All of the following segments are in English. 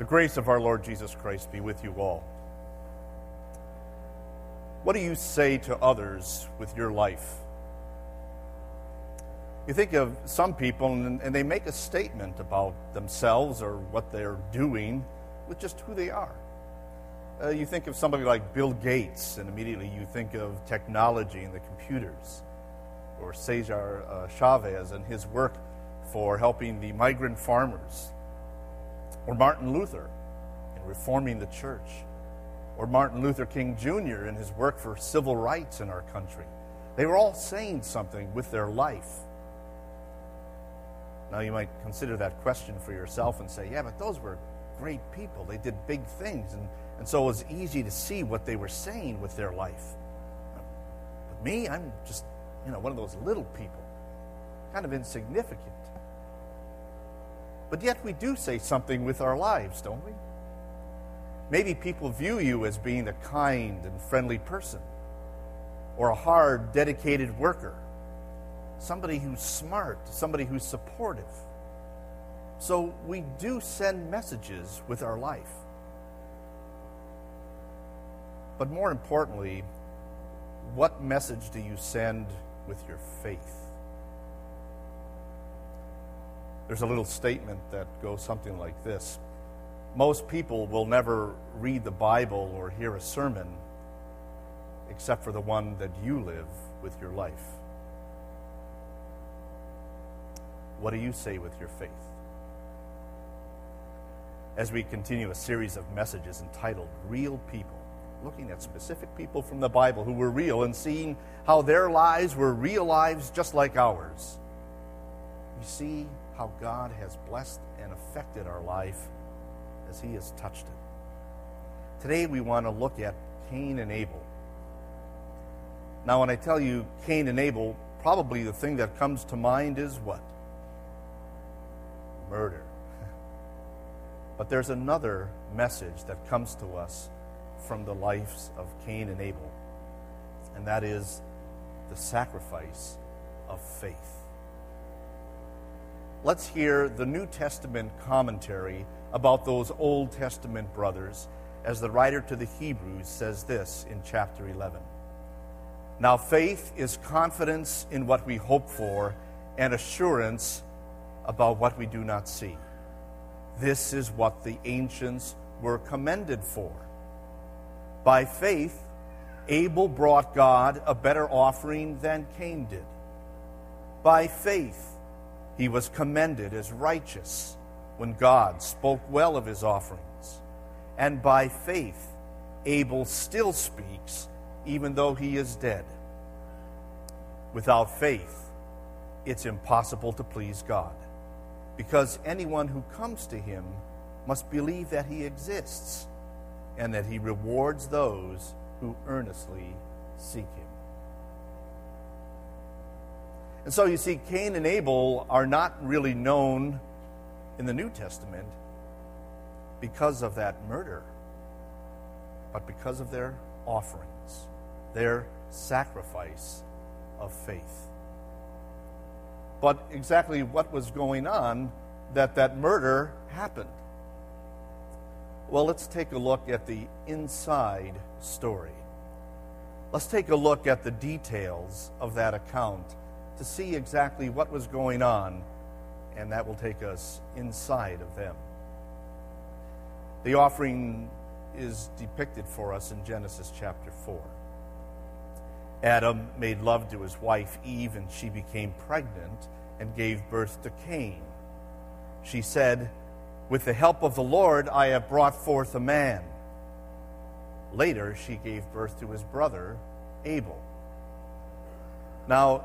The grace of our Lord Jesus Christ be with you all. What do you say to others with your life? You think of some people and, and, they make a statement about themselves or what they're doing with just who they are. Uh, you think of somebody like Bill Gates, and immediately you think of technology and the computers, or Cesar uh, Chavez and his work for helping the migrant farmers, or Martin Luther in reforming the church, or Martin Luther King Jr. in his work for civil rights in our country. They were all saying something with their life. Now, you might consider that question for yourself and say, yeah, but those were great people. They did big things. And, and so it was easy to see what they were saying with their life. But me, I'm just, you know, one of those little people, kind of insignificant. But yet we do say something with our lives, don't we? Maybe people view you as being a kind and friendly person, or a hard, dedicated worker, somebody who's smart, somebody who's supportive. So we do send messages with our life. But more importantly, what message do you send with your faith? There's a little statement that goes something like this Most people will never read the Bible or hear a sermon except for the one that you live with your life. What do you say with your faith? As we continue a series of messages entitled Real People, looking at specific people from the Bible who were real and seeing how their lives were real lives just like ours, we see how God has blessed and affected our life as He has touched it. Today we want to look at Cain and Abel. Now, when I tell you Cain and Abel, probably the thing that comes to mind is what? Murder. But there's another message that comes to us from the lives of Cain and Abel, and that is the sacrifice of faith let's hear the New Testament commentary about those Old Testament brothers as the writer to the Hebrews says this in chapter 11. Now, faith is confidence in what we hope for and assurance about what we do not see. This is what the ancients were commended for. By faith, Abel brought God a better offering than Cain did. By faith, he was commended as righteous when God spoke well of his offerings. And by faith, Abel still speaks, even though he is dead. Without faith, it's impossible to please God, because anyone who comes to him must believe that he exists and that he rewards those who earnestly seek him. And so you see, Cain and Abel are not really known in the New Testament because of that murder, but because of their offerings, their sacrifice of faith. But exactly what was going on that that murder happened? Well, let's take a look at the inside story. Let's take a look at the details of that account to see exactly what was going on, and that will take us inside of them. The offering is depicted for us in Genesis chapter 4. Adam made love to his wife Eve, and she became pregnant and gave birth to Cain. She said, With the help of the Lord, I have brought forth a man. Later, she gave birth to his brother, Abel. Now,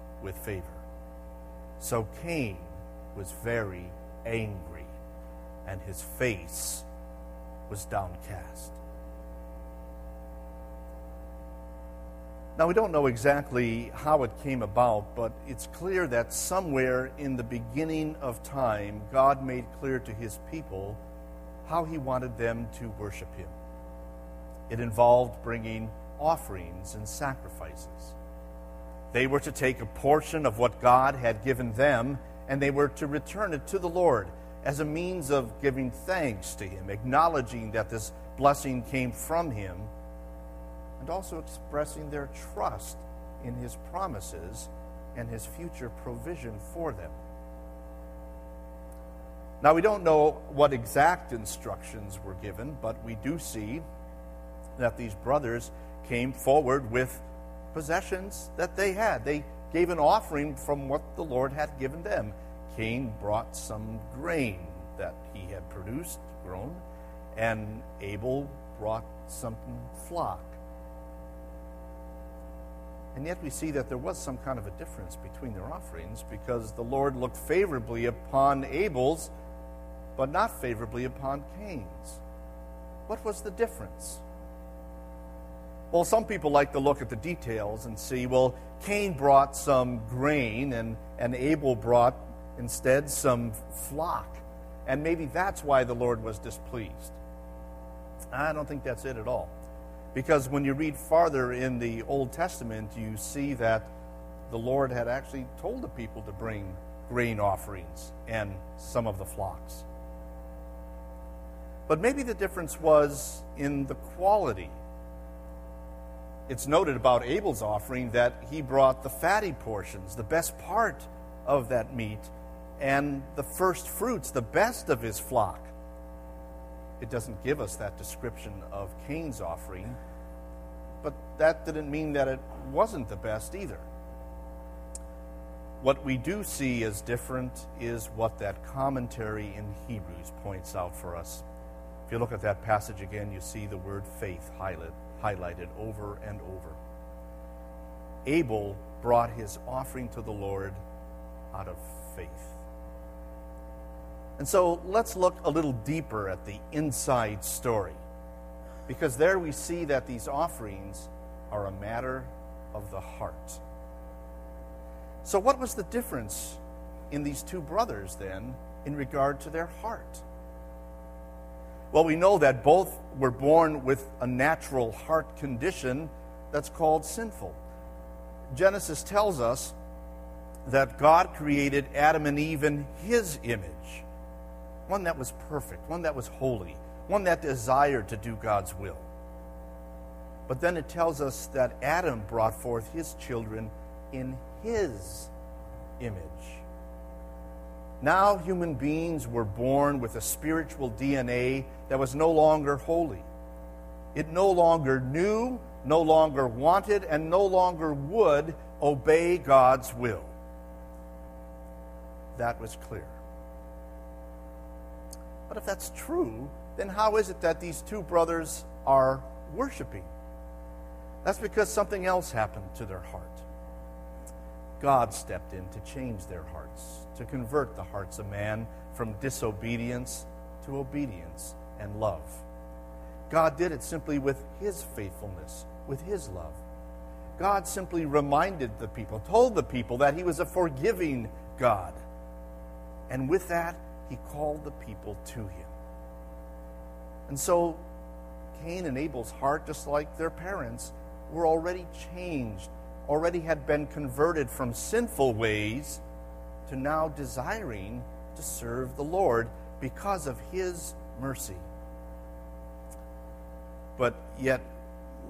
with favor. So Cain was very angry, and his face was downcast. Now, we don't know exactly how it came about, but it's clear that somewhere in the beginning of time, God made clear to his people how he wanted them to worship him. It involved bringing offerings and sacrifices. They were to take a portion of what God had given them and they were to return it to the Lord as a means of giving thanks to Him, acknowledging that this blessing came from Him, and also expressing their trust in His promises and His future provision for them. Now, we don't know what exact instructions were given, but we do see that these brothers came forward with possessions that they had. They gave an offering from what the Lord had given them. Cain brought some grain that he had produced, grown, and Abel brought something flock. And yet we see that there was some kind of a difference between their offerings because the Lord looked favorably upon Abel's, but not favorably upon Cain's. What was the difference? Well, some people like to look at the details and see, well, Cain brought some grain and, and Abel brought instead some flock. And maybe that's why the Lord was displeased. I don't think that's it at all. Because when you read farther in the Old Testament, you see that the Lord had actually told the people to bring grain offerings and some of the flocks. But maybe the difference was in the quality it's noted about Abel's offering that he brought the fatty portions, the best part of that meat, and the first fruits, the best of his flock. It doesn't give us that description of Cain's offering, but that didn't mean that it wasn't the best either. What we do see as different is what that commentary in Hebrews points out for us. If you look at that passage again, you see the word faith highlighted highlighted over and over. Abel brought his offering to the Lord out of faith. And so let's look a little deeper at the inside story. Because there we see that these offerings are a matter of the heart. So, what was the difference in these two brothers then in regard to their heart? Well, we know that both were born with a natural heart condition that's called sinful. Genesis tells us that God created Adam and Eve in his image, one that was perfect, one that was holy, one that desired to do God's will. But then it tells us that Adam brought forth his children in his image. Now, human beings were born with a spiritual DNA that was no longer holy. It no longer knew, no longer wanted, and no longer would obey God's will. That was clear. But if that's true, then how is it that these two brothers are worshiping? That's because something else happened to their heart. God stepped in to change their hearts, to convert the hearts of man from disobedience to obedience and love. God did it simply with his faithfulness, with his love. God simply reminded the people, told the people that he was a forgiving God. And with that, he called the people to him. And so, Cain and Abel's heart, just like their parents, were already changed already had been converted from sinful ways to now desiring to serve the Lord because of his mercy. But yet,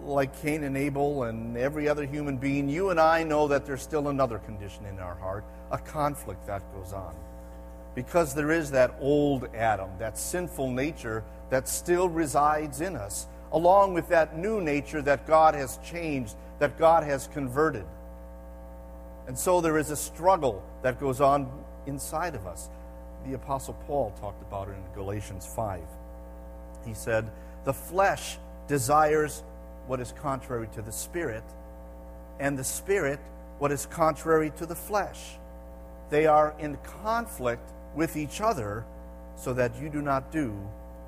like Cain and Abel and every other human being, you and I know that there's still another condition in our heart, a conflict that goes on. Because there is that old Adam, that sinful nature that still resides in us, along with that new nature that God has changed that God has converted. And so there is a struggle that goes on inside of us. The Apostle Paul talked about it in Galatians 5. He said, The flesh desires what is contrary to the Spirit, and the Spirit what is contrary to the flesh. They are in conflict with each other so that you do not do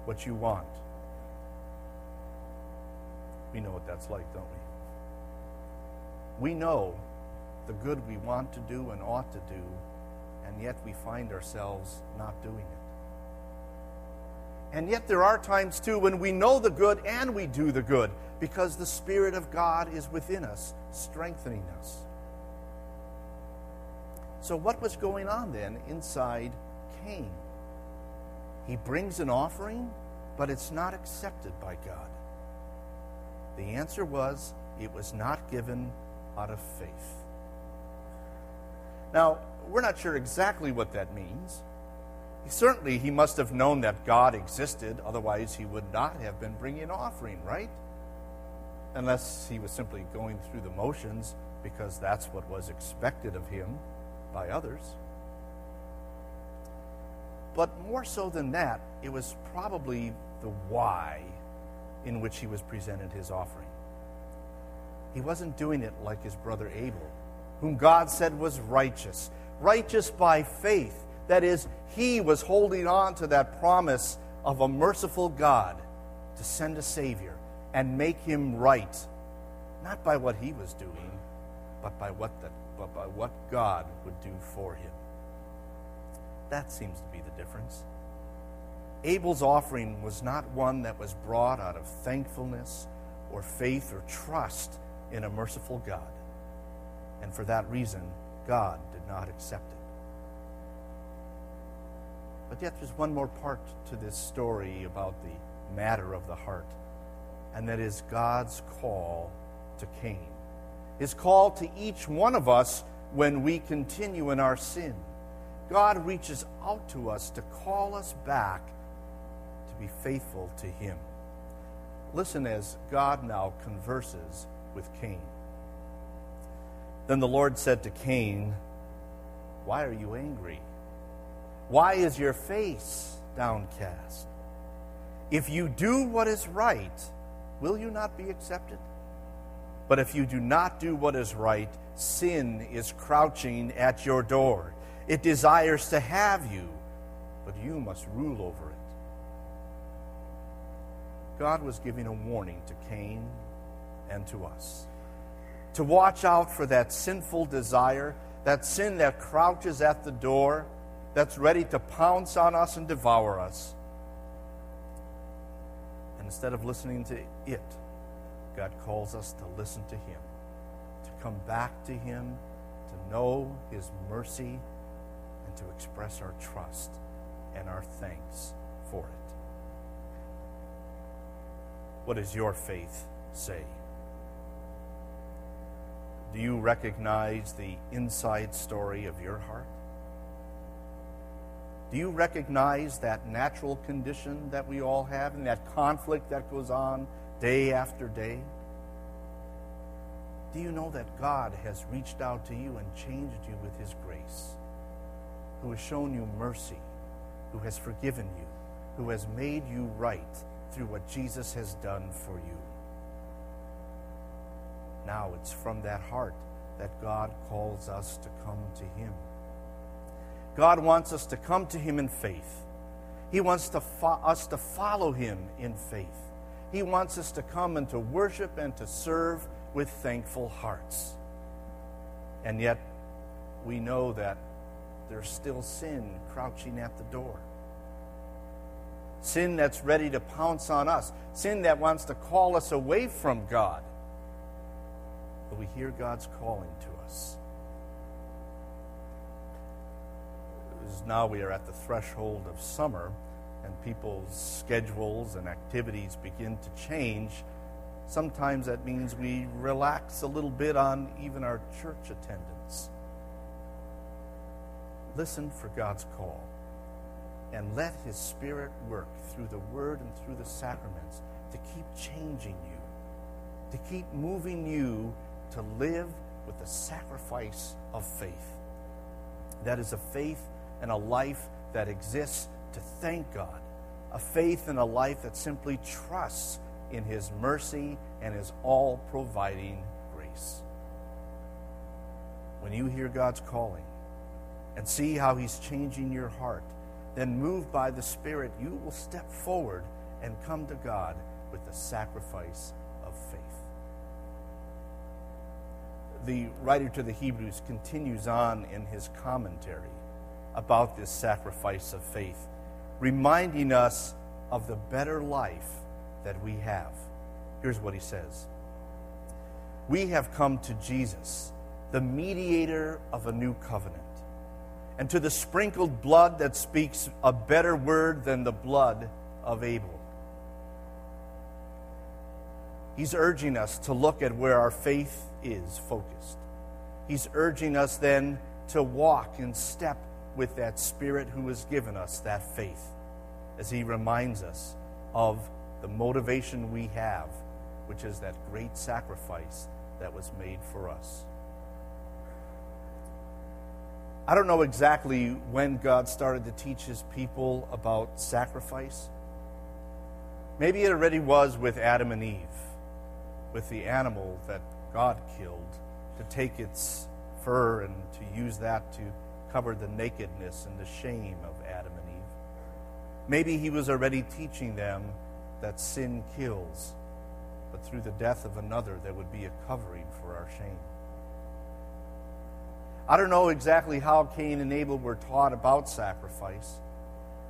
what you want. We know what that's like, don't we? We know the good we want to do and ought to do, and yet we find ourselves not doing it. And yet, there are times too when we know the good and we do the good because the Spirit of God is within us, strengthening us. So, what was going on then inside Cain? He brings an offering, but it's not accepted by God. The answer was it was not given out of faith. Now, we're not sure exactly what that means. Certainly, he must have known that God existed, otherwise, he would not have been bringing an offering, right? Unless he was simply going through the motions because that's what was expected of him by others. But more so than that, it was probably the why in which he was presented his offering. He wasn't doing it like his brother Abel, whom God said was righteous, righteous by faith that is, he was holding on to that promise of a merciful God to send a Savior and make him right, not by what he was doing, but by what, the, but by what God would do for him. That seems to be the difference. Abel's offering was not one that was brought out of thankfulness or faith or trust in a merciful God. And for that reason, God did not accept it. But yet, there's one more part to this story about the matter of the heart, and that is God's call to Cain. His call to each one of us when we continue in our sin. God reaches out to us to call us back to be faithful to Him. Listen as God now converses with Cain. Then the Lord said to Cain, Why are you angry? Why is your face downcast? If you do what is right, will you not be accepted? But if you do not do what is right, sin is crouching at your door. It desires to have you, but you must rule over it. God was giving a warning to Cain and to us to watch out for that sinful desire, that sin that crouches at the door that's ready to pounce on us and devour us. And instead of listening to it, God calls us to listen to Him, to come back to Him, to know His mercy, and to express our trust and our thanks for it. What does your faith say? Do you recognize the inside story of your heart? Do you recognize that natural condition that we all have and that conflict that goes on day after day? Do you know that God has reached out to you and changed you with His grace? Who has shown you mercy, who has forgiven you, who has made you right through what Jesus has done for you? Now it's from that heart that God calls us to come to Him. God wants us to come to Him in faith. He wants to fo- us to follow Him in faith. He wants us to come and to worship and to serve with thankful hearts. And yet, we know that there's still sin crouching at the door. Sin that's ready to pounce on us. Sin that wants to call us away from God. But we hear God's calling to us. now we are at the threshold of summer and people's schedules and activities begin to change, sometimes that means we relax a little bit on even our church attendance. Listen for God's call and let His Spirit work through the Word and through the sacraments to keep changing you, to keep moving you to live with the sacrifice of faith. That is a faith and a life that exists to thank God, a faith and a life that simply trusts in His mercy and His all providing grace. When you hear God's calling and see how He's changing your heart, then moved by the Spirit, you will step forward and come to God with the sacrifice of faith. The writer to the Hebrews continues on in his commentary about this sacrifice of faith, reminding us of the better life that we have. Here's what he says We have come to Jesus, the mediator of a new covenant, and to the sprinkled blood that speaks a better word than the blood of Abel. He's urging us to look at where our faith is focused. He's urging us then to walk in step with that Spirit who has given us that faith, as He reminds us of the motivation we have, which is that great sacrifice that was made for us. I don't know exactly when God started to teach His people about sacrifice. Maybe it already was with Adam and Eve with the animal that God killed to take its fur and to use that to cover the nakedness and the shame of Adam and Eve. Maybe he was already teaching them that sin kills, but through the death of another, there would be a covering for our shame. I don't know exactly how Cain and Abel were taught about sacrifice.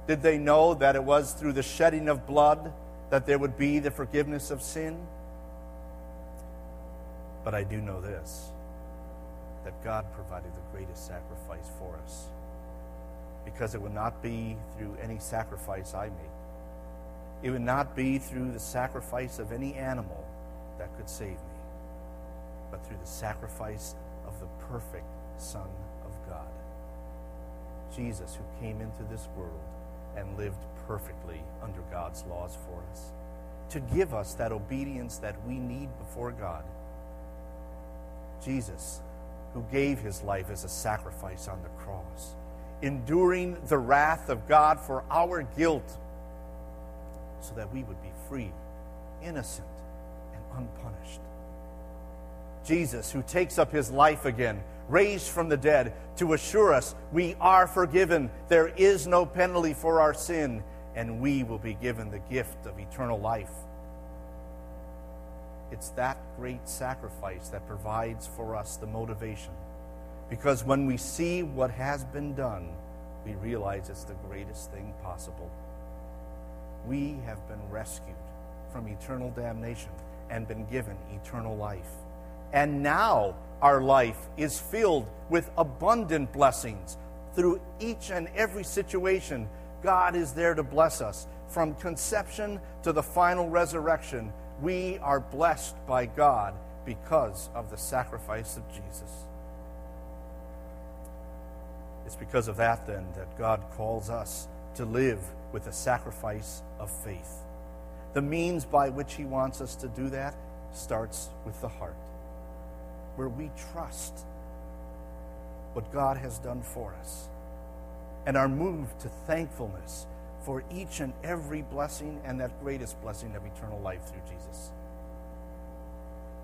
Did they know that it was through the shedding of blood that there would be the forgiveness of sin? But I do know this that God provided the greatest sacrifice for us. Because it would not be through any sacrifice I make, it would not be through the sacrifice of any animal that could save me, but through the sacrifice of the perfect Son of God. Jesus, who came into this world and lived perfectly under God's laws for us, to give us that obedience that we need before God Jesus, who gave his life as a sacrifice on the cross, enduring the wrath of God for our guilt, so that we would be free, innocent, and unpunished. Jesus, who takes up his life again, raised from the dead, to assure us we are forgiven, there is no penalty for our sin, and we will be given the gift of eternal life. It's that great sacrifice that provides for us the motivation. Because when we see what has been done, we realize it's the greatest thing possible. We have been rescued from eternal damnation and been given eternal life. And now our life is filled with abundant blessings. Through each and every situation, God is there to bless us. From conception to the final resurrection, we are blessed by God because of the sacrifice of Jesus. It's because of that, then, that God calls us to live with a sacrifice of faith. The means by which He wants us to do that starts with the heart, where we trust what God has done for us and are moved to thankfulness for each and every blessing and that greatest blessing of eternal life through Jesus.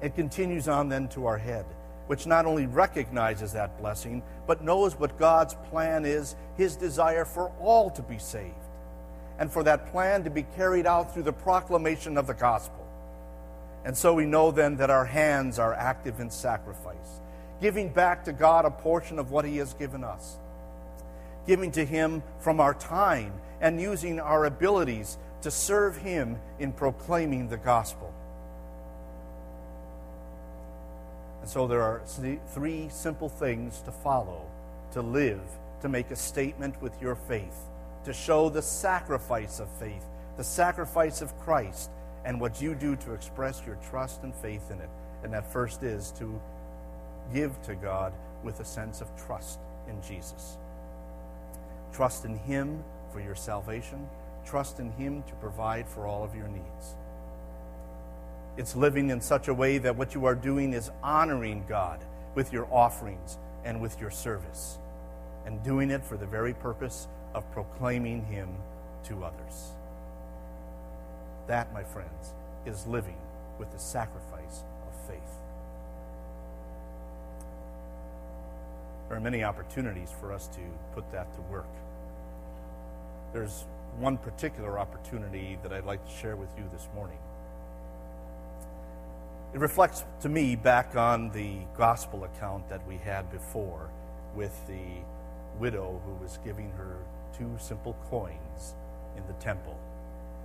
It continues on then to our head, which not only recognizes that blessing, but knows what God's plan is, his desire for all to be saved, and for that plan to be carried out through the proclamation of the gospel. And so we know then that our hands are active in sacrifice, giving back to God a portion of what he has given us, giving to him from our time and using our abilities to serve Him in proclaiming the gospel. And so there are three simple things to follow to live, to make a statement with your faith, to show the sacrifice of faith, the sacrifice of Christ, and what you do to express your trust and faith in it. And that first is to give to God with a sense of trust in Jesus. Trust in Him for your salvation. Trust in Him to provide for all of your needs. It's living in such a way that what you are doing is honoring God with your offerings and with your service, and doing it for the very purpose of proclaiming Him to others. That, my friends, is living with the sacrifice of faith. There are many opportunities for us to put that to work. There's one particular opportunity that I'd like to share with you this morning. It reflects to me back on the gospel account that we had before with the widow who was giving her two simple coins in the temple.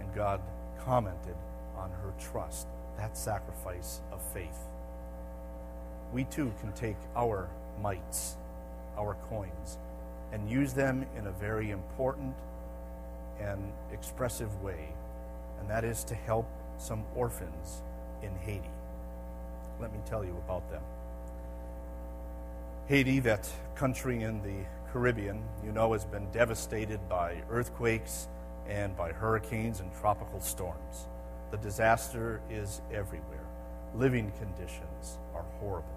And God commented on her trust, that sacrifice of faith. We too can take our mites, our coins, and use them in a very important and expressive way, and that is to help some orphans in Haiti. Let me tell you about them. Haiti, that country in the Caribbean, you know, has been devastated by earthquakes and by hurricanes and tropical storms. The disaster is everywhere. Living conditions are horrible.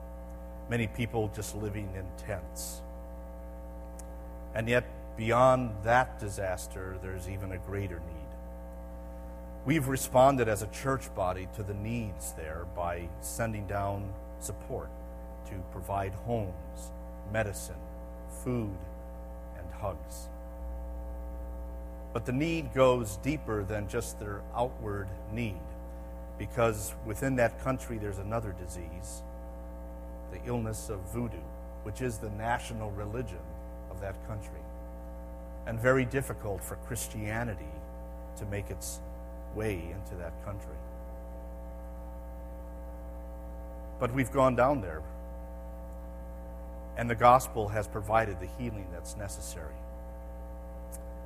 Many people just living in tents. And yet, beyond that disaster, there's even a greater need. We've responded as a church body to the needs there by sending down support to provide homes, medicine, food, and hugs. But the need goes deeper than just their outward need, because within that country there's another disease, the illness of voodoo, which is the national religion of that country, and very difficult for Christianity to make its way into that country. But we've gone down there and the gospel has provided the healing that's necessary.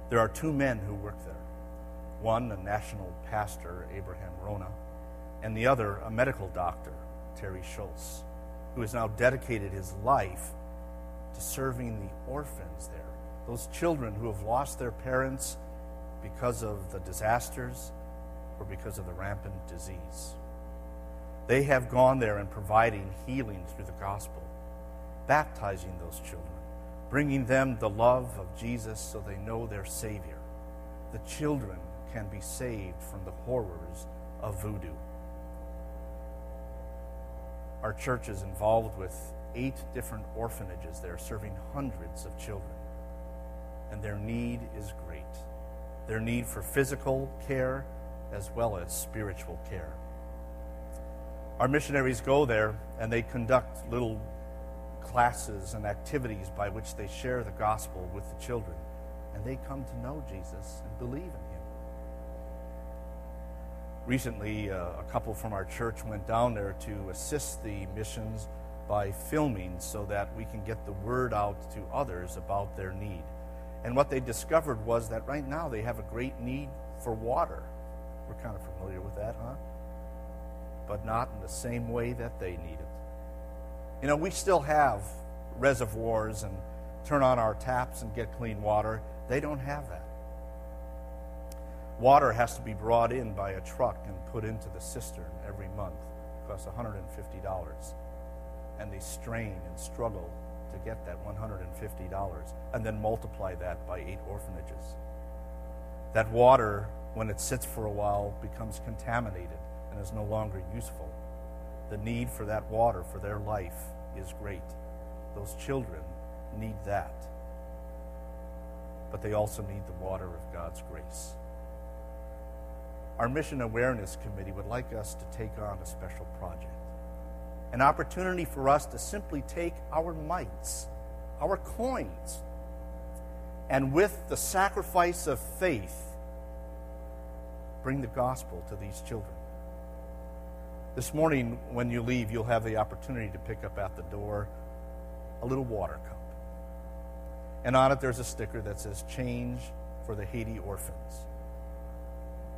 There are two men who work there one, a national pastor, Abraham Rona, and the other, a medical doctor, Terry Schultz, who has now dedicated his life to serving the orphans there. Those children who have lost their parents because of the disasters or because of the rampant disease. They have gone there and providing healing through the gospel baptizing those children, bringing them the love of Jesus so they know their Savior. The children can be saved from the horrors of voodoo. Our church is involved with eight different orphanages there, serving hundreds of children. And their need is great. Their need for physical care as well as spiritual care. Our missionaries go there and they conduct little classes and activities by which they share the gospel with the children. And they come to know Jesus and believe in him. Recently, uh, a couple from our church went down there to assist the missions by filming so that we can get the word out to others about their need. And what they discovered was that right now they have a great need for water. We're kind of familiar with that, huh? But not in the same way that they need it. You know, we still have reservoirs and turn on our taps and get clean water. They don't have that. Water has to be brought in by a truck and put into the cistern every month. It costs $150. And they strain and struggle to get that $150 and then multiply that by eight orphanages. That water, when it sits for a while, becomes contaminated and is no longer useful the need for that water for their life is great. Those children need that. But they also need the water of God's grace. Our Mission Awareness Committee would like us to take on a special project an opportunity for us to simply take our mites, our coins, and with the sacrifice of faith, bring the gospel to these children. This morning, when you leave, you'll have the opportunity to pick up at the door a little water cup. And on it, there's a sticker that says Change for the Haiti Orphans.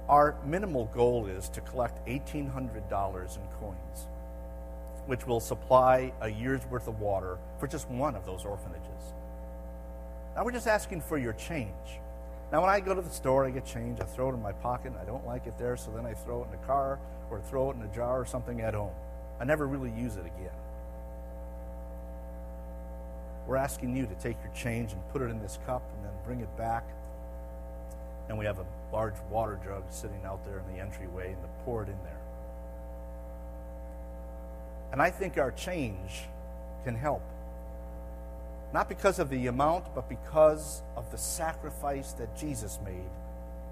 Our minimal goal is to collect $1,800 in coins, which will supply a year's worth of water for just one of those orphanages. Now, we're just asking for your change. Now, when I go to the store, I get change. I throw it in my pocket. And I don't like it there, so then I throw it in the car or throw it in a jar or something at home. I never really use it again. We're asking you to take your change and put it in this cup and then bring it back. And we have a large water jug sitting out there in the entryway and to pour it in there. And I think our change can help. Not because of the amount, but because of the sacrifice that Jesus made,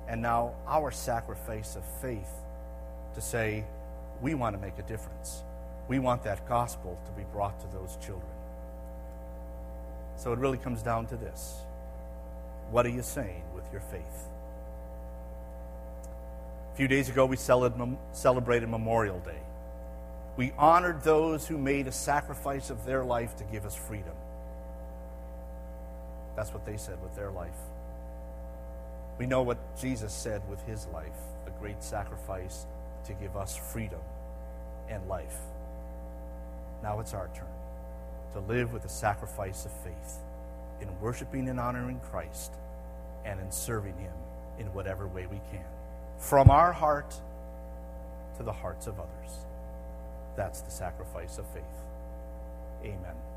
and now our sacrifice of faith to say, we want to make a difference. We want that gospel to be brought to those children. So it really comes down to this what are you saying with your faith? A few days ago, we celebrated Memorial Day. We honored those who made a sacrifice of their life to give us freedom. That's what they said with their life. We know what Jesus said with his life the great sacrifice to give us freedom and life. Now it's our turn to live with a sacrifice of faith in worshiping and honoring Christ and in serving Him in whatever way we can. From our heart to the hearts of others. That's the sacrifice of faith. Amen.